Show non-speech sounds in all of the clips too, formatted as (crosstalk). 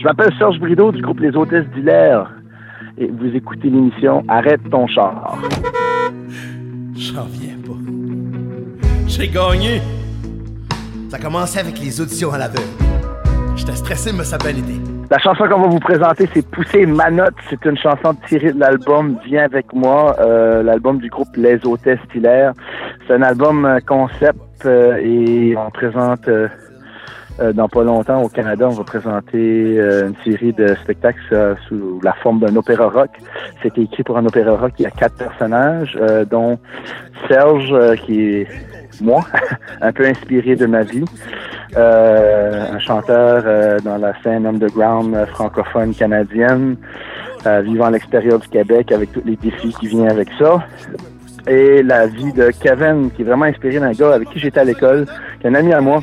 Je m'appelle Serge Brideau du groupe Les Hôtesses d'Hilaire et vous écoutez l'émission Arrête ton char. J'en viens pas. J'ai gagné. Ça a commencé avec les auditions à l'aveugle. J'étais stressé, mais ça a bien été. La chanson qu'on va vous présenter, c'est Pousser ma note. C'est une chanson tirée de l'album Viens avec moi, euh, l'album du groupe Les Hôtesses Hilaire. C'est un album euh, concept euh, et on présente euh, euh, dans pas longtemps au Canada, on va présenter euh, une série de spectacles euh, sous la forme d'un opéra rock. C'était écrit pour un opéra rock. Il y a quatre personnages, euh, dont Serge, euh, qui est moi, (laughs) un peu inspiré de ma vie. Un chanteur dans la scène underground francophone canadienne, vivant à l'extérieur du Québec avec tous les défis qui viennent avec ça. Et la vie de Kevin, qui est vraiment inspiré d'un gars avec qui j'étais à l'école, qui est un ami à moi,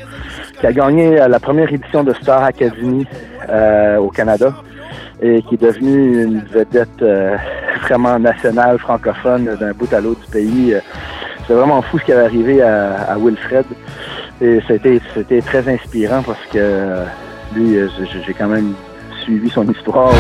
qui a gagné la première édition de Star Academy euh, au Canada et qui est devenu une vedette euh, vraiment nationale francophone d'un bout à l'autre du pays. C'est vraiment fou ce qui est arrivé à, à Wilfred. Et c'était c'était très inspirant parce que euh, lui, j'ai quand même suivi son histoire.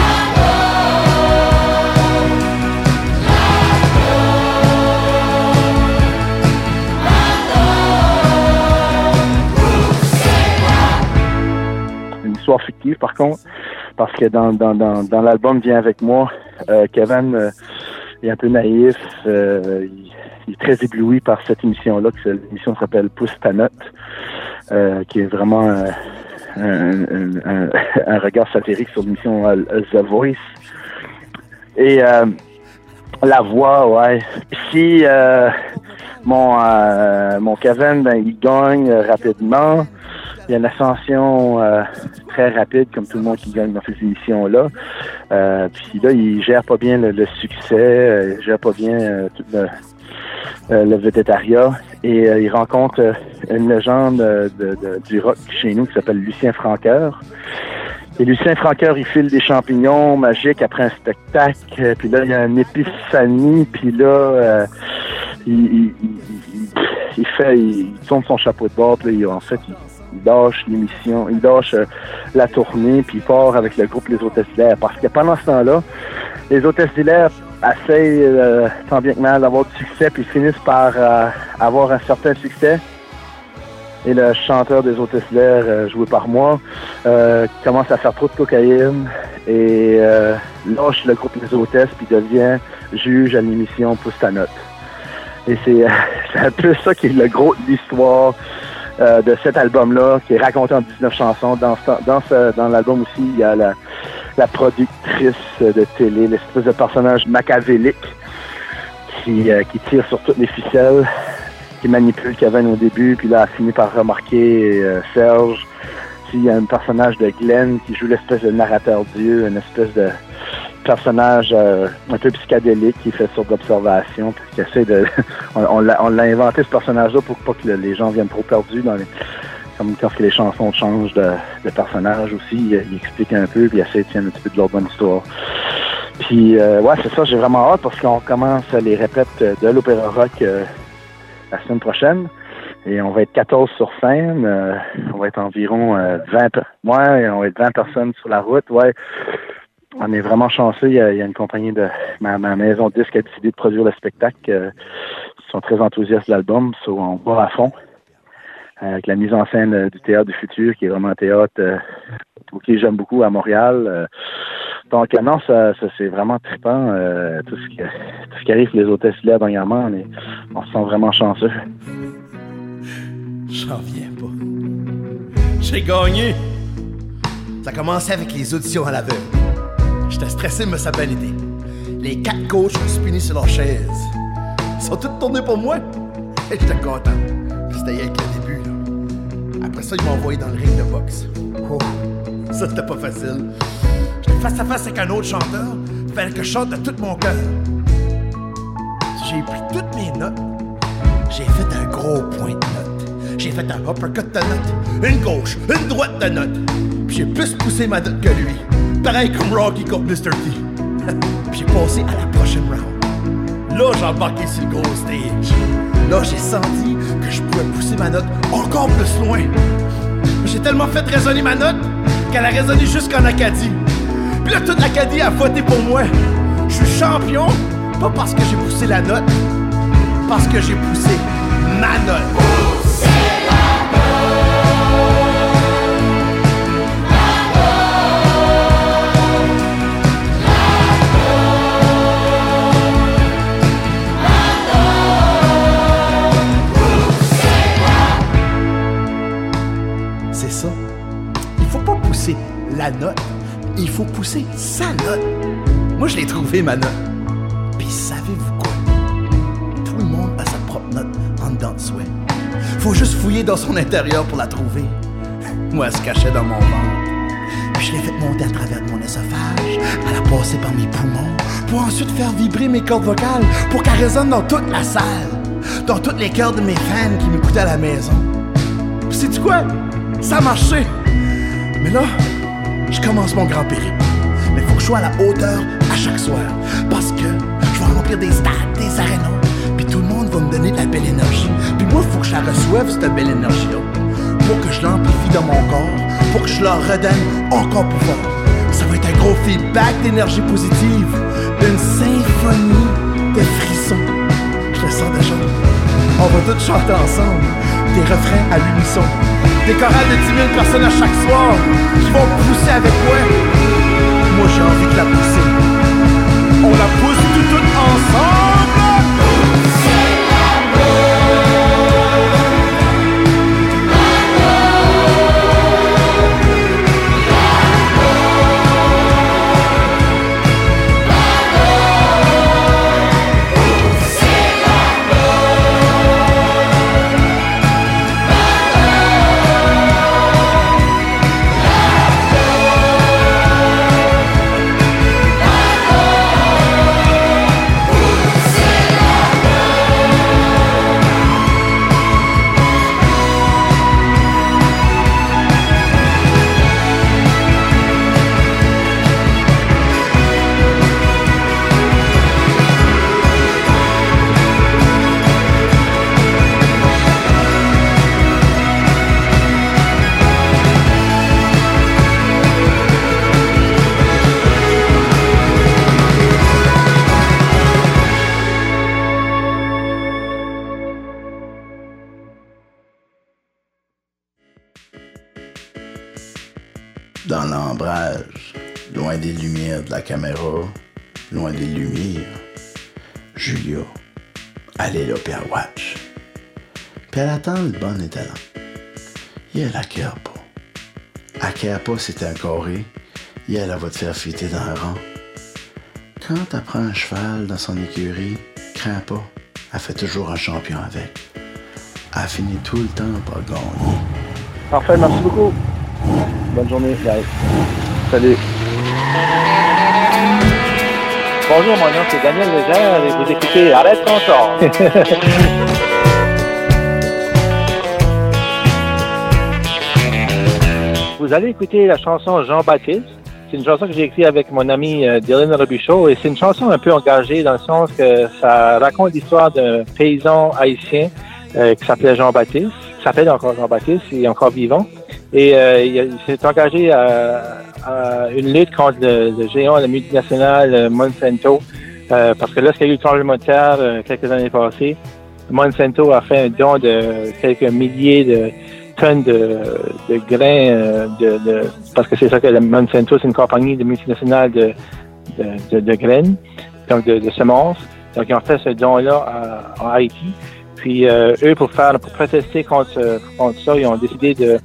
Par contre, parce que dans, dans, dans, l'album Viens avec moi, euh, Kevin euh, est un peu naïf, euh, il, est très ébloui par cette émission-là, que l'émission s'appelle Pousse ta note, qui est vraiment (laughs) un, regard satirique sur l'émission The Voice. Et la voix, ouais. Si euh, mon mon Kevin, ben, il gagne rapidement. Il y a une ascension euh, très rapide, comme tout le monde qui gagne dans ces émissions-là. Euh, puis là, il gère pas bien le, le succès, euh, il gère pas bien euh, tout le, euh, le végétariat. Et il rencontre une légende de, de- du rock chez nous qui s'appelle Lucien Franqueur. Et Lucien Franqueur, il file des champignons magiques après un spectacle. Puis là, il y a une épiphanie. Puis là, euh, il, il, il- il- fait, il, tourne son chapeau de bord. Puis là, en fait, il, il lâche l'émission, il lâche euh, la tournée, puis il part avec le groupe Les Hôtesses d'Hilaire. Parce que pendant ce temps-là, les Hôtesses d'Hilaire essayent, euh, tant bien que mal, d'avoir du succès, puis finissent par euh, avoir un certain succès. Et le chanteur des Hôtesses d'Hilaire, euh, joué par moi, euh, commence à faire trop de cocaïne et lâche le groupe Les Hôtesses, puis devient juge à l'émission Pousse ta note. Et (laughs) c'est un peu ça qui est le gros de l'histoire euh, de cet album-là, qui est raconté en 19 chansons. Dans, ce- dans, ce- dans l'album aussi, il y a la, la productrice de télé, l'espèce de personnage machiavélique qui, euh, qui tire sur toutes les ficelles, qui manipule Kevin au début, puis là, a fini par remarquer euh, Serge. Puis il y a un personnage de Glenn qui joue l'espèce de narrateur Dieu, une espèce de personnage euh, un peu psychédélique qui fait sorte d'observation, puis essaie de... (laughs) on l'a inventé ce personnage-là pour pas que le- les gens viennent trop perdus dans les... Comme quand les chansons changent de, personnage aussi, il, explique un peu, puis il essaie de tirer un petit peu de leur bonne histoire. Puis, euh, ouais, c'est ça, j'ai vraiment hâte parce qu'on commence les répètes de l'Opéra Rock euh, la semaine prochaine. Et on va être 14 sur scène. on va être environ euh, 20... per- Ouais, on va être 20 personnes sur la route. Ouais, on est vraiment chanceux. Il y a, une compagnie de... Ma, ma maison disque a décidé de produire le spectacle. euh, ils sont très enthousiastes de l'album. On va à fond. euh, Avec la mise en scène euh, du Théâtre du Futur, qui est vraiment un théâtre auquel j'aime beaucoup à Montréal. Donc, non, c'est vraiment trippant. tout, ce qui, tout ce qui arrive les hôtesses là dernièrement, on se sent vraiment chanceux. J'en viens pas. J'ai gagné. Ça a commencé avec les auditions à l'aveugle. J'étais stressé, mais ça a bien été. Les quatre coachs ont spiné sur leur chaise. Ils sont tous tournés pour moi. Et j'étais content. C'était rien que le début, là. Après ça, ils m'ont envoyé dans le ring de boxe. Oh, ça, c'était pas facile. J'étais face à face avec un autre chanteur. Fallait que je chante de tout mon cœur. J'ai pris toutes mes notes. J'ai fait un gros point de note. J'ai fait un uppercut de note, une gauche, une droite de note. Puis j'ai plus poussé ma note que lui. Pareil comme Rocky contre Mr. T. (laughs) Puis j'ai passé à la prochaine round. Là, j'ai embarqué sur le gros stage. Là, j'ai senti que je pouvais pousser ma note encore plus loin. J'ai tellement fait résonner ma note qu'elle a résonné jusqu'en Acadie. Puis là, toute l'Acadie a voté pour moi. Je suis champion, pas parce que j'ai poussé la note, parce que j'ai poussé ma note. la note. Il faut pousser sa note. Moi, je l'ai trouvé, ma note. Puis savez-vous quoi? Tout le monde a sa propre note en dedans de soi. Faut juste fouiller dans son intérieur pour la trouver. Moi, elle se cachait dans mon ventre. Puis je l'ai fait monter à travers mon œsophage. Elle a passé par mes poumons pour ensuite faire vibrer mes cordes vocales pour qu'elle résonne dans toute la salle. Dans tous les cœurs de mes fans qui m'écoutaient à la maison. Puis sais-tu quoi? Ça a marché. Mais là, je commence mon grand périple. Mais faut que je sois à la hauteur à chaque soir. Parce que je vais remplir des stades, des arénas. Puis tout le monde va me donner de la belle énergie. Puis moi, faut que je la reçoive, cette belle énergie-là. Pour que je l'amplifie dans mon corps. Pour que je leur redonne encore plus fort. Ça va être un gros feedback d'énergie positive. Une symphonie de frissons. Je le sens déjà. On va tous chanter ensemble. Des refrains à l'unisson des chorales de 10 000 personnes à chaque soir qui vont pousser avec moi. Moi, j'ai envie de la pousser. On la pousse tout, tout ensemble. Puis elle attend le bon étalon? Et elle acquiert pas. Acquiert pas, c'est un carré. Et elle, va te faire fêter dans le rang. Quand elle prend un cheval dans son écurie, crains pas. Elle fait toujours un champion avec. Elle finit tout le temps par gagner. Parfait, merci beaucoup. Bonne journée, bye. Salut. Bonjour, mon nom c'est Daniel Légère et vous écoutez Arrête ton sort. (laughs) vous allez écouter la chanson Jean-Baptiste. C'est une chanson que j'ai écrite avec mon ami euh, Dylan Robichaud et c'est une chanson un peu engagée dans le sens que ça raconte l'histoire d'un paysan haïtien euh, qui s'appelait Jean-Baptiste, qui s'appelle encore Jean-Baptiste, il est encore vivant. Et euh, il s'est engagé à, une lutte contre le, géant, le multinational Monsanto, parce que lorsqu'il y a eu le tremblement de terre quelques années passées, Monsanto a fait un don de quelques milliers de tonnes de, grains, de, parce que c'est ça que le Monsanto, c'est une compagnie de multinationale de, de, graines, donc de, semences. Donc, ils ont fait ce don-là en Haïti. Puis, eux, pour faire, pour protester contre, contre ça, ils ont décidé de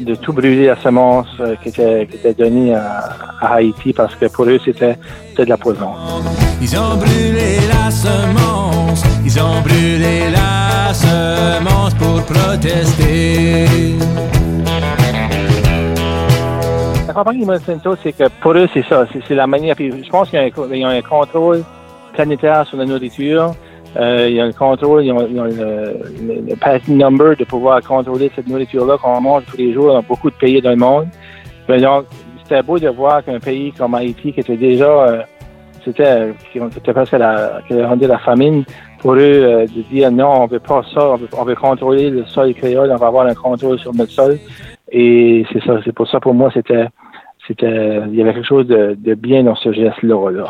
de tout brûler la semence euh, qui, était, qui était donnée à, Haïti parce que pour eux, c'était de la poison. Ils ont brûlé la semence, ils ont brûlé la semence pour protester. La compagnie Monsanto, c'est que pour eux, c'est ça, c'est la manière. Puis je pense qu'il y a un contrôle planétaire sur la nourriture. Euh, il y a le contrôle, il y a, le, le, passing number de pouvoir contrôler cette nourriture-là qu'on mange tous les jours dans beaucoup de pays dans le monde. Mais donc, c'était beau de voir qu'un pays comme Haïti, qui était déjà, euh, c'était, c'était presque la, rendait la famine, pour eux, euh, de dire non, on veut pas ça, on veut, contrôler le sol créole, on va avoir un contrôle sur notre sol. et c'est ça, c'est pour ça pour moi c'était c'était il y avait quelque chose de, de bien dans ce geste-là. là.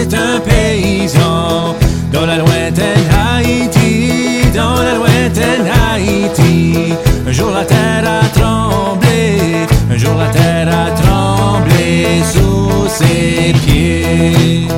Jean-Baptiste est un paysan, dans la lointaine Haïti, dans la lointaine Haïti. Un jour la terre a tremblé, un jour la terre a tremblé sous ses pieds.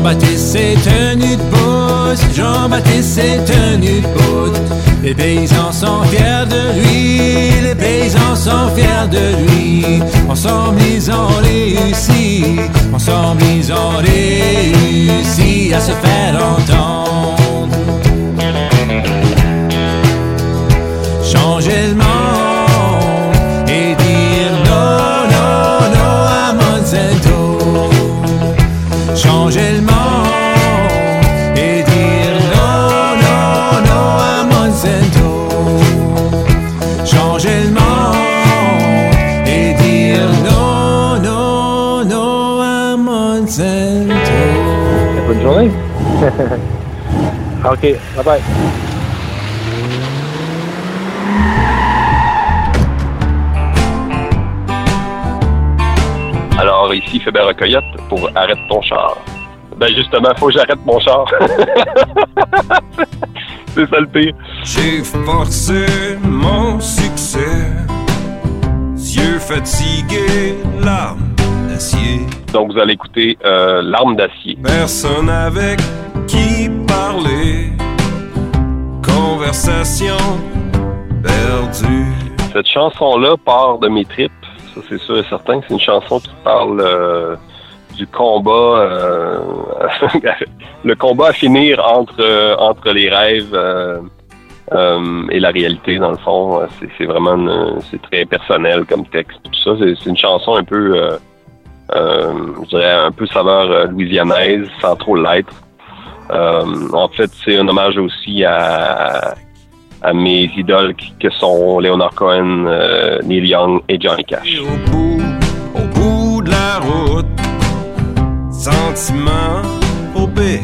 Jean-Baptiste s'est tenu de bout, Jean-Baptiste s'est tenu. Les paysans sont fiers de lui, les paysans sont fiers de lui. Ensemble ils ont réussi, ensemble ils ont réussi à se faire entendre. (laughs) OK, bye bye. Alors ici, Fébert Coyote pour Arrête ton char. Ben justement, faut que j'arrête mon char. (laughs) C'est ça le pire. J'ai forcé mon succès, yeux fatigués, larmes d'acier. Donc vous allez écouter euh, L'arme d'acier. Personne avec qui parler, conversation perdue. Cette chanson-là part de mes tripes. Ça, c'est sûr et certain. C'est une chanson qui parle euh, du combat, euh, (laughs) le combat à finir entre entre les rêves euh, et la réalité. Dans le fond, c'est, vraiment, c'est très personnel comme texte. Tout ça, c'est, une chanson un peu, euh, je dirais un peu saveur euh, louisianaise, sans trop l'être. Euh, en fait, c'est un hommage aussi à, à mes idoles que sont Leonard Cohen, euh, Neil Young et Johnny Cash. Et au bout, au bout de la route, sentiment obédant.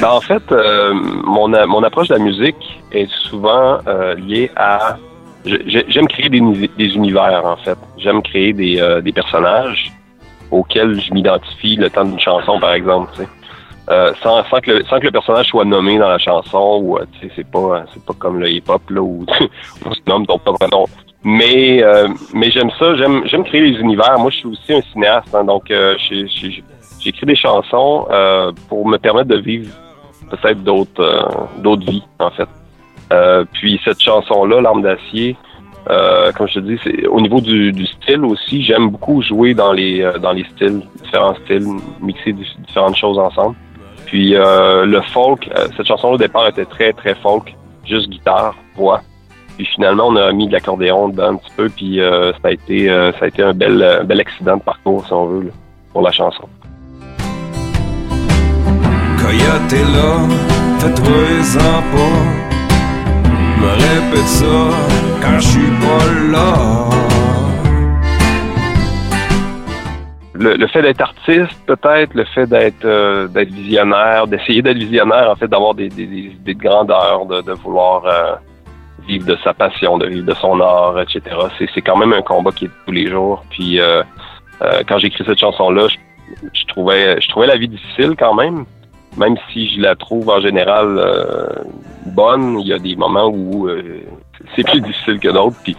Ben, en fait, euh, mon, mon approche de la musique est souvent euh, liée à... J'aime créer des, uni- des univers, en fait. J'aime créer des, euh, des personnages auxquels je m'identifie le temps d'une chanson, par exemple. tu sais. Euh, sans, que le, personnage soit nommé dans la chanson, ou euh, tu sais, c'est pas c'est pas comme le hip-hop là où (laughs) on se nomme ton propre nom. Mais mais j'aime ça, j'aime j'aime créer les univers. Moi, je suis aussi un cinéaste, hein, donc j'écris des chansons pour me permettre de vivre peut-être d'autres d'autres vies en fait. Euh, puis cette chanson-là, L'arme d'acier, euh, comme je te dis, au niveau du, style aussi, j'aime beaucoup jouer dans les euh, dans les styles, différents styles, mixer di- différentes choses ensemble. Puis le folk, cette chanson au départ était très très folk, juste guitare, voix. Puis finalement, on a mis de l'accordéon dedans un petit peu, puis ça a été ça a été un bel bel accident de parcours si on veut pour la chanson. Coyote est là, fais-toi-en pas. Me répète ça quand je suis pas là. le, fait d'être artiste, peut-être, le fait d'être euh, d'être visionnaire, d'essayer d'être visionnaire, en fait, d'avoir des, des, des idées de grandeur, de, vouloir euh, vivre de sa passion, de vivre de son art, etc. C'est, quand même un combat qui est de tous les jours. Puis euh, quand j'ai écrit cette chanson-là, trouvais je trouvais la vie difficile quand même. Même si je la trouve en général euh, bonne, il y a des moments où euh, c'est plus difficile que d'autres. Puis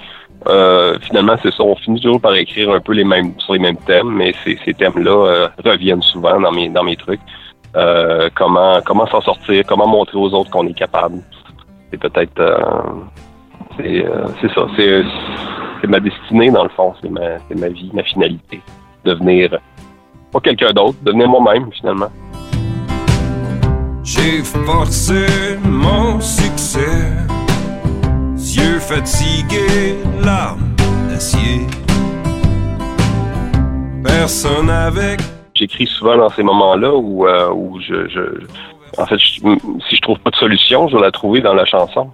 euh, finalement, c'est ça. On finit toujours par écrire un peu les mêmes sur les mêmes thèmes, mais ces, ces thèmes-là euh, reviennent souvent dans mes dans mes trucs. Euh, comment comment s'en sortir, comment montrer aux autres qu'on est capable. C'est peut-être euh, c'est c'est ça. C'est c'est ma destinée dans le fond. C'est ma c'est ma vie, ma finalité. Devenir pas quelqu'un d'autre, devenir moi-même finalement. J'ai forcé mon succès, yeux fatigués, larmes d'acier. Personne avec j'écris souvent dans ces moments-là où, euh, où je, je, en fait, si je trouve pas de solution, je vais la trouver dans la chanson.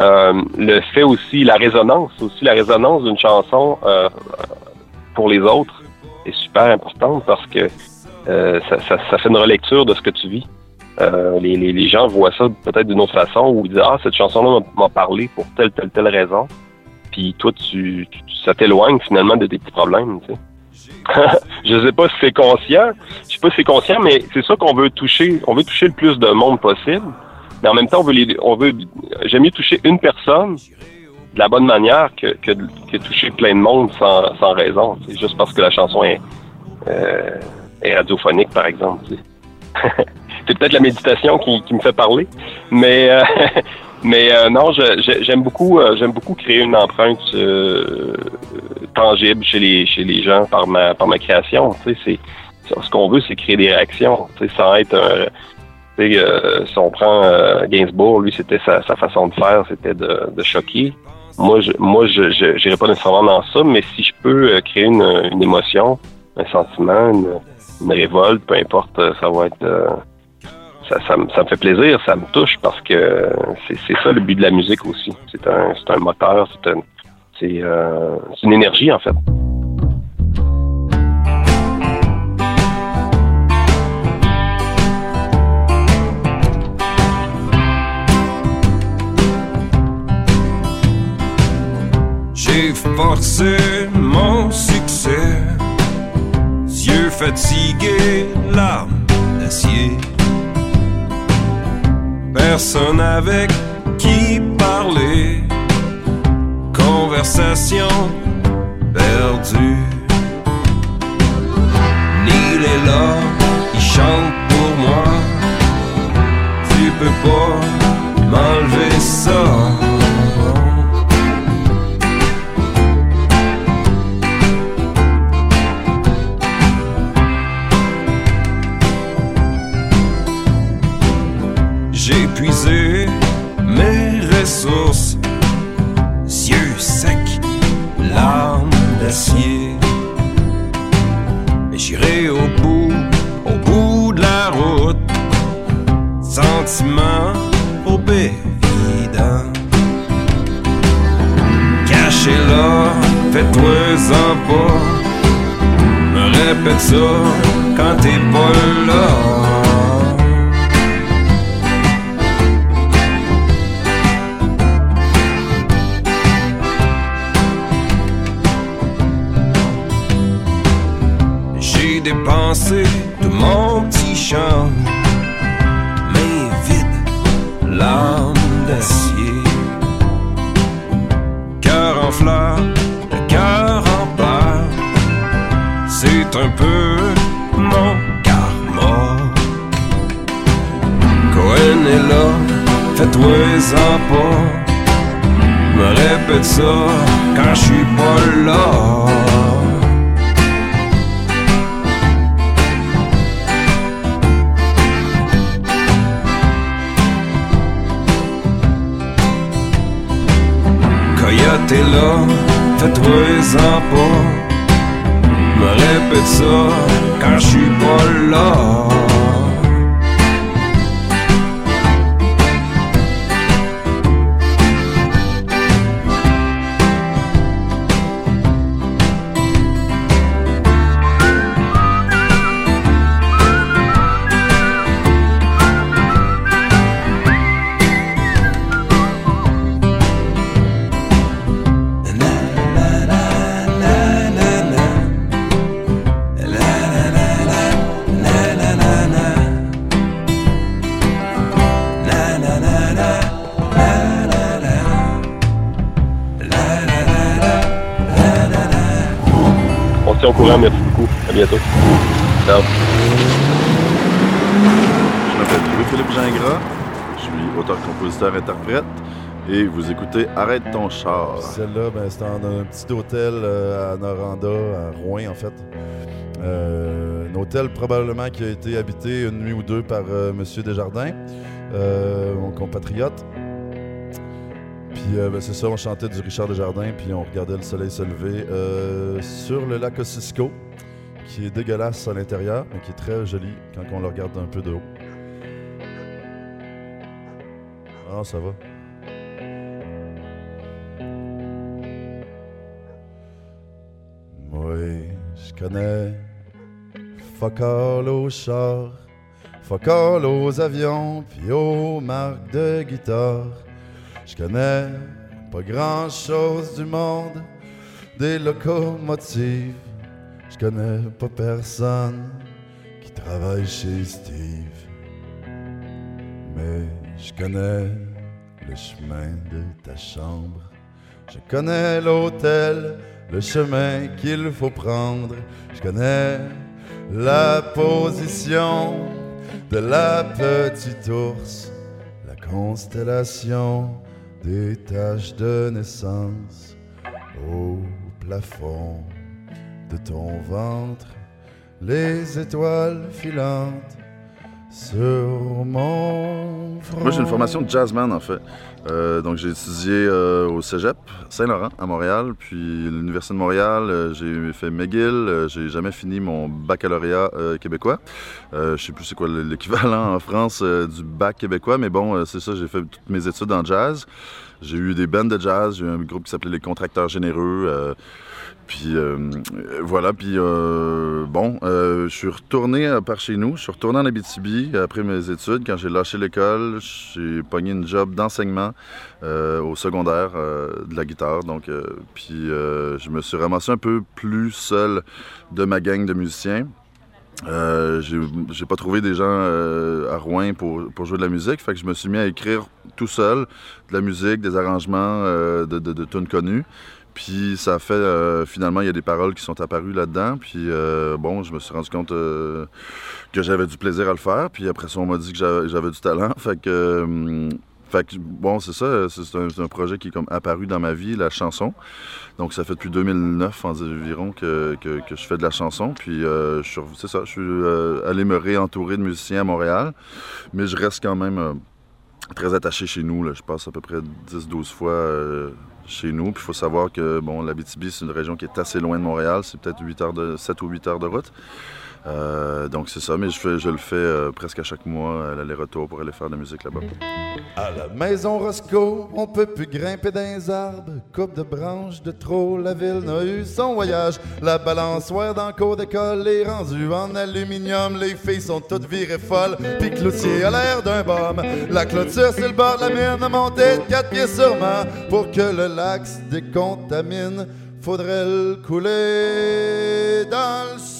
Euh, le fait aussi, la résonance, aussi la résonance d'une chanson euh, pour les autres est super importante parce que euh, ça, ça, ça fait une relecture de ce que tu vis. Euh, les, les, les gens voient ça peut-être d'une autre façon ou ils disent ah cette chanson-là m'a- parlé pour telle telle telle raison. Puis toi tu, tu- ça t'éloigne finalement de tes petits problèmes. Tu sais. (laughs) je sais pas si c'est conscient, je sais pas si c'est conscient, mais c'est ça qu'on veut toucher. On veut toucher le plus de monde possible, mais en même temps, on veut on veut, j'aime mieux toucher une personne de la bonne manière que, que, que toucher plein de monde sans, sans raison. C'est juste parce que la chanson est, euh, est radiophonique, par exemple. (laughs) c'est peut-être la méditation qui, me fait parler, mais euh, (laughs) mais euh, non, j'aime beaucoup, euh, j'aime beaucoup créer une empreinte tangible chez les chez les gens par ma par ma création. Ce qu'on veut, c'est créer des réactions. Être un, si on prend Gainsbourg, lui, c'était sa, façon de faire, c'était de, choquer. Moi, je moi, je pas nécessairement dans ça, mais si je peux créer une, une émotion, un sentiment, une, révolte, peu importe, ça va être ça, me, fait plaisir, ça me touche parce que c'est ça le but de la musique aussi. C'est un, un moteur, euh, c'est une énergie en fait. J'ai forcé mon succès, yeux fatigués, larmes Personne avec qui parler, conversation perdue. Neil est là, il chante pour moi. Tu peux pas m'enlever ça. Là, fais-toi-en pas, me répète ça quand t'es pas là. J'ai dépensé tout mon petit champ, main vide, l'âme fais-toi-en pas, me répète ça quand je suis pas là. Coyote est là, fais-toi-en pas. Me répète ça quand je suis pas là. Bientôt. Ciao. Je m'appelle Louis-Philippe Gingras. Je suis auteur-compositeur-interprète. Et vous écoutez Arrête ton char. Celle-là, ben, c'était en un petit hôtel euh, à Noranda, à Rouen, en fait. Euh, un hôtel probablement qui a été habité une nuit ou deux par euh, Monsieur Desjardins, euh, mon compatriote. Puis euh, ben, c'est ça, on chantait du Richard Desjardins, puis on regardait le soleil se lever euh, sur le lac Ossisco, qui est dégueulasse à l'intérieur, mais qui est très joli quand on le regarde un peu de haut. Ah, ça va. Oui, je connais fuck all aux chars, fuck all aux avions, puis aux marques de guitare. Je connais pas grand chose du monde des locomotives. Je connais pas personne qui travaille chez Steve. Mais je connais le chemin de ta chambre. Je connais l'hôtel, le chemin qu'il faut prendre. Je connais la position de la petite ours, la constellation des taches de naissance au plafond de ton ventre, les étoiles filantes sur mon front. Moi, j'ai une formation de jazzman, en fait. Euh, donc, j'ai étudié euh, au cégep Saint-Laurent, à Montréal, puis l'Université de Montréal. euh, j'ai fait McGill. j'ai jamais fini mon baccalauréat québécois. Je sais plus c'est quoi l'équivalent en France du bac québécois, mais bon, c'est ça, j'ai fait toutes mes études en jazz. J'ai eu des bands de jazz, j'ai eu un groupe qui s'appelait Les Contracteurs Généreux. Euh, puis euh, voilà, puis euh, bon, euh, je suis retourné euh, par chez nous, je suis retourné en Abitibi après mes études. Quand j'ai lâché l'école, j'ai pogné une job d'enseignement euh, au secondaire euh, de la guitare. Donc, euh, puis euh, je me suis ramassé un peu plus seul de ma gang de musiciens. Euh, j'ai pas trouvé des gens euh, à Rouen pour, jouer de la musique, fait que je me suis mis à écrire tout seul de la musique, des arrangements euh, de, de, de connues. Puis ça fait, euh, finalement, il y a des paroles qui sont apparues là-dedans. Puis euh, bon, je me suis rendu compte euh, que j'avais du plaisir à le faire. Puis après ça, on m'a dit que j'avais- du talent. Fait que, fait que bon, c'est ça, c'est un, projet qui est comme apparu dans ma vie, la chanson. Donc ça fait depuis 2009 environ que, je fais de la chanson. Puis c'est ça, je suis allé me réentourer de musiciens à Montréal. Mais je reste quand même très attaché chez nous. Je passe à peu près 10-12 fois chez nous. Puis il faut savoir que bon, l'Abitibi, c'est une région qui est assez loin de Montréal. C'est peut-être 8 heures de, 7 ou 8 heures de route. Euh, donc c'est ça, mais je, fais, je le fais euh, presque à chaque mois, euh, l'aller-retour pour aller faire de la musique là-bas. À la maison Roscoe, on peut plus grimper dans les arbres. Coupe de branches de trop, la ville n'a eu son voyage. La balançoire dans cours d'école est rendue en aluminium. Les filles sont toutes virées folles, puis Cloutier a l'air d'un bum. La clôture sur le bord de la mine a monté de quatre pieds sûrement. Pour que le lac se décontamine, faudrait le couler dans le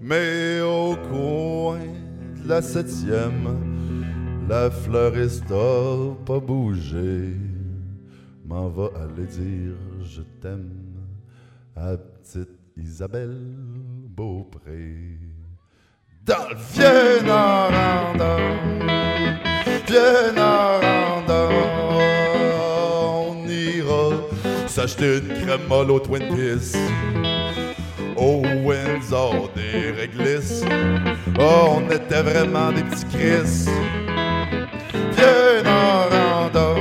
Mais au coin de la septième, la fleuriste a pas bougé. M'en va aller dire je t'aime à petite Isabelle Beaupré. Dans le vieux Noranda, vieux on ira s'acheter une crème molle au Twin Peaks. Au Windsor des réglisses, oh, on était vraiment des petits Chris. Vieux Noranda,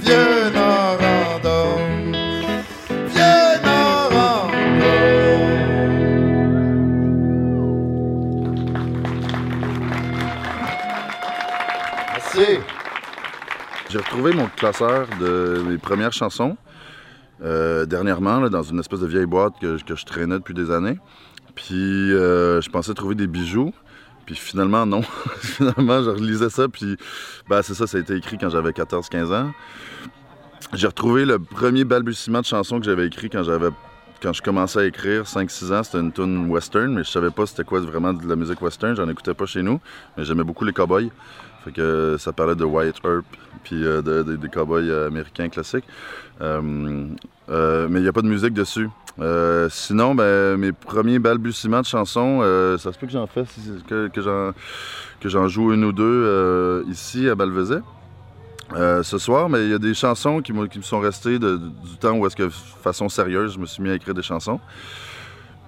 vieux Noranda, vieux Noranda. Merci. J'ai retrouvé mon classeur de mes premières chansons euh, dernièrement dans une espèce de vieille boîte que, je traînais depuis des années. Puis euh, je pensais trouver des bijoux. Puis finalement, non. (laughs) finalement, je relisais ça. Puis ben, c'est ça, ça a été écrit quand j'avais 14-15 ans. J'ai retrouvé le premier balbutiement de chansons que j'avais écrit quand j'avais quand je commençais à écrire 5-6 ans, c'était une tune western, mais je savais pas c'était quoi vraiment de la musique western, j'en écoutais pas chez nous, mais j'aimais beaucoup les cowboys. Fait que ça parlait de Wyatt Earp, puis euh, de- de- des cowboys euh, américains classiques. Euh, euh, mais il n'y a pas de musique dessus. Sinon, ben, mes premiers balbutiements de chansons, ça se peut que j'en fasse, que, que j'en, joue une ou deux ici à Balvezet. Ce soir, mais il y a des chansons qui, me- qui me sont restées du temps où est-ce que, de façon sérieuse, je me suis mis à écrire des chansons.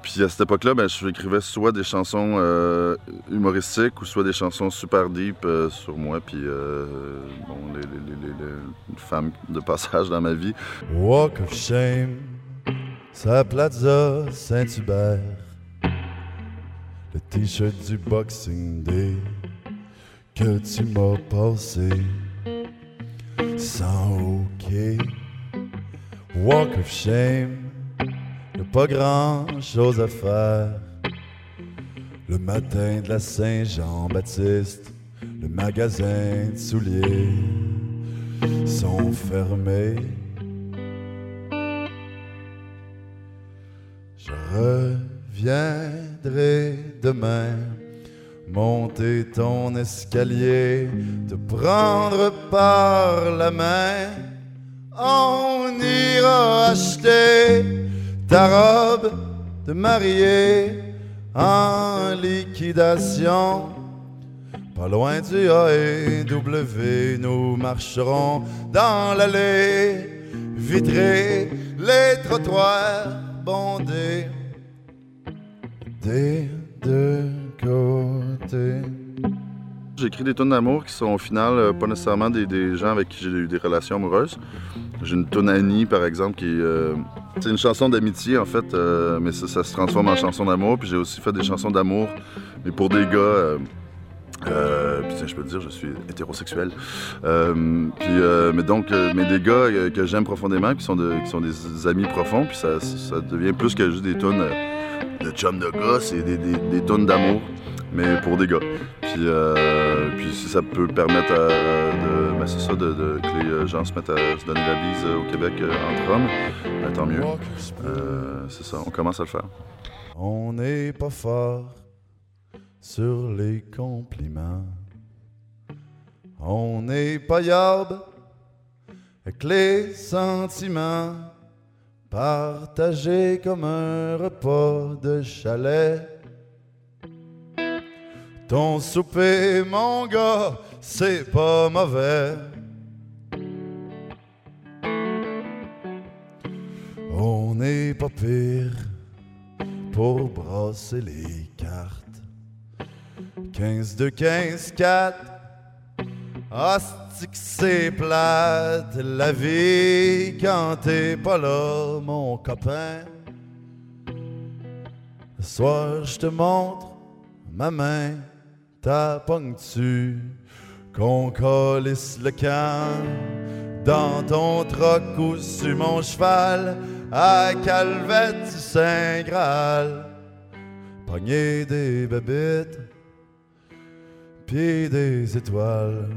Puis à cette époque-là, ben, je écrivais soit des chansons euh, humoristiques ou soit des chansons super deep euh, sur moi, puis euh, bon, les, femmes de passage dans ma vie. Walk of Shame, sa Plaza Saint-Hubert. Le t-shirt du Boxing Day que tu m'as passé sans OK. Walk of Shame, y'a pas grand chose à faire. Le matin de la Saint-Jean-Baptiste, le magasin de souliers sont fermés. Je reviendrai demain, monter ton escalier, te prendre par la main. On ira acheter ta robe de mariée en liquidation. Pas loin du AEW, nous marcherons dans l'allée vitrée, les trottoirs bondés des deux côtés. J'écris des tonnes d'amour qui sont au final euh, pas nécessairement des, des gens avec qui j'ai eu des relations amoureuses. J'ai une Annie, par exemple, qui est. euh, c'est une chanson d'amitié, en fait, euh, mais ça, ça se transforme en chanson d'amour. Puis j'ai aussi fait des chansons d'amour, mais pour des gars. euh, tiens, je peux te dire, je suis hétérosexuel. Euh, puis, euh, mais donc, mais des gars que j'aime profondément, qui sont, de- qui sont des amis profonds, puis ça, ça devient plus que juste des tonnes de chum de gars, c'est des, des, des tonnes d'amour, mais pour des gars. Puis, euh, puis si ça peut permettre à, de, ben, c'est ça, de, que les euh, gens se mettent à se donner la bise euh, au Québec euh, entre hommes, ben, tant mieux. Euh, c'est ça, on commence à le faire. On n'est pas fort sur les compliments. On n'est pas yarb avec les sentiments. Partagés comme un repas de chalet. Ton souper, mon gars, c'est pas mauvais. On n'est pas pire pour brasser les cartes. 15 de 15, 4. Hostie que c'est plate la vie quand t'es pas là, mon copain. Ce soir, je te montre ma main, ta tu qu'on colisse le camp dans ton troc ou sur mon cheval à Calvette du Saint-Graal. Pogner des babites, puis des étoiles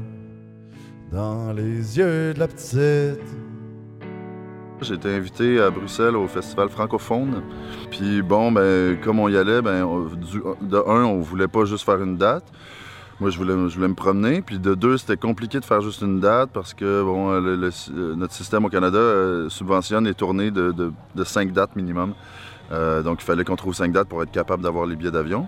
dans les yeux de la petite. J'ai été invité à Bruxelles au festival francophone. Puis bon, ben, comme on y allait, ben, de un, on voulait pas juste faire une date. Moi, je voulais, je voulais me promener. Puis de deux, c'était compliqué de faire juste une date parce que bon, euh, notre système au Canada euh, subventionne les tournées de cinq dates minimum. Euh, donc, il fallait qu'on trouve cinq dates pour être capable d'avoir les billets d'avion.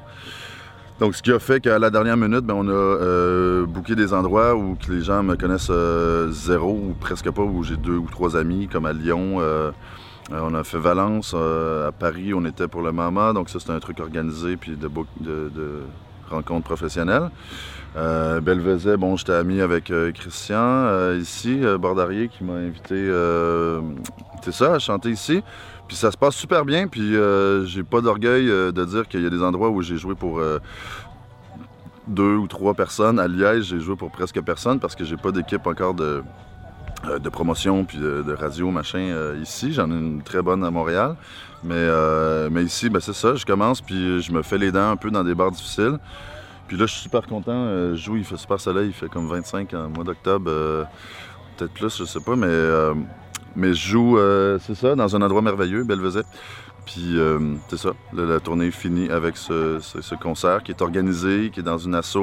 Donc, ce qui a fait qu'à la dernière minute, ben, on a euh, booké des endroits où les gens me connaissent euh, zéro ou presque pas, où j'ai deux ou trois amis, comme à Lyon. euh, euh, on a fait Valence, à Paris, on était pour le Mama, donc ça c'était un truc organisé puis de, de, de rencontres professionnelles. Euh, Belvezet, bon, j'étais ami avec euh, Christian euh, ici, euh, Bordarier, qui m'a invité, c'est ça, à chanter ici. Puis ça se passe super bien, puis j'ai pas d'orgueil de dire qu'il y a des endroits où j'ai joué pour deux ou trois personnes. À Liège, j'ai joué pour presque personne parce que j'ai pas d'équipe encore de, euh, de promotion puis de, radio, machin, euh, ici. J'en ai une très bonne à Montréal. Mais, euh, mais ici, ben, c'est ça, je commence, puis je me fais les dents un peu dans des bars difficiles. Puis là, je suis super content. je joue, il fait super soleil, il fait comme 25 en mois d'octobre. Peut-être plus, je sais pas, mais, mais je joue, c'est ça, dans un endroit merveilleux, Belvezet. Puis c'est ça, la, la tournée finit avec ce, ce- ce concert qui est organisé, qui est dans une asso.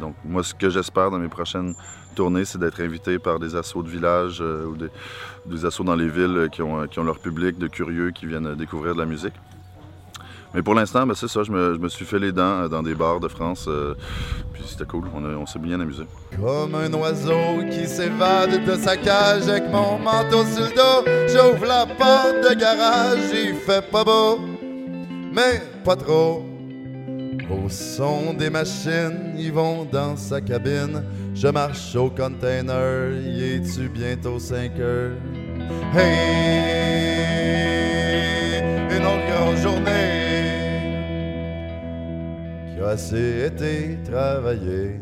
Donc moi, ce que j'espère dans mes prochaines c'est d'être invité par des assos de village euh, ou des, des assos dans les villes euh, qui ont, qui ont leur public de curieux qui viennent euh, découvrir de la musique. Mais pour l'instant, ben, c'est ça, je me, suis fait les dents euh, dans des bars de France. euh, puis c'était cool, on, on s'est bien amusé. Comme un oiseau qui s'évade de sa cage avec mon manteau sur le dos, j'ouvre la porte de garage, il fait pas beau, mais pas trop. Au son des machines, ils vont dans sa cabine. Je marche au container, y es-tu bientôt 5 heures? Hey, une autre journée qui a assez été travaillée.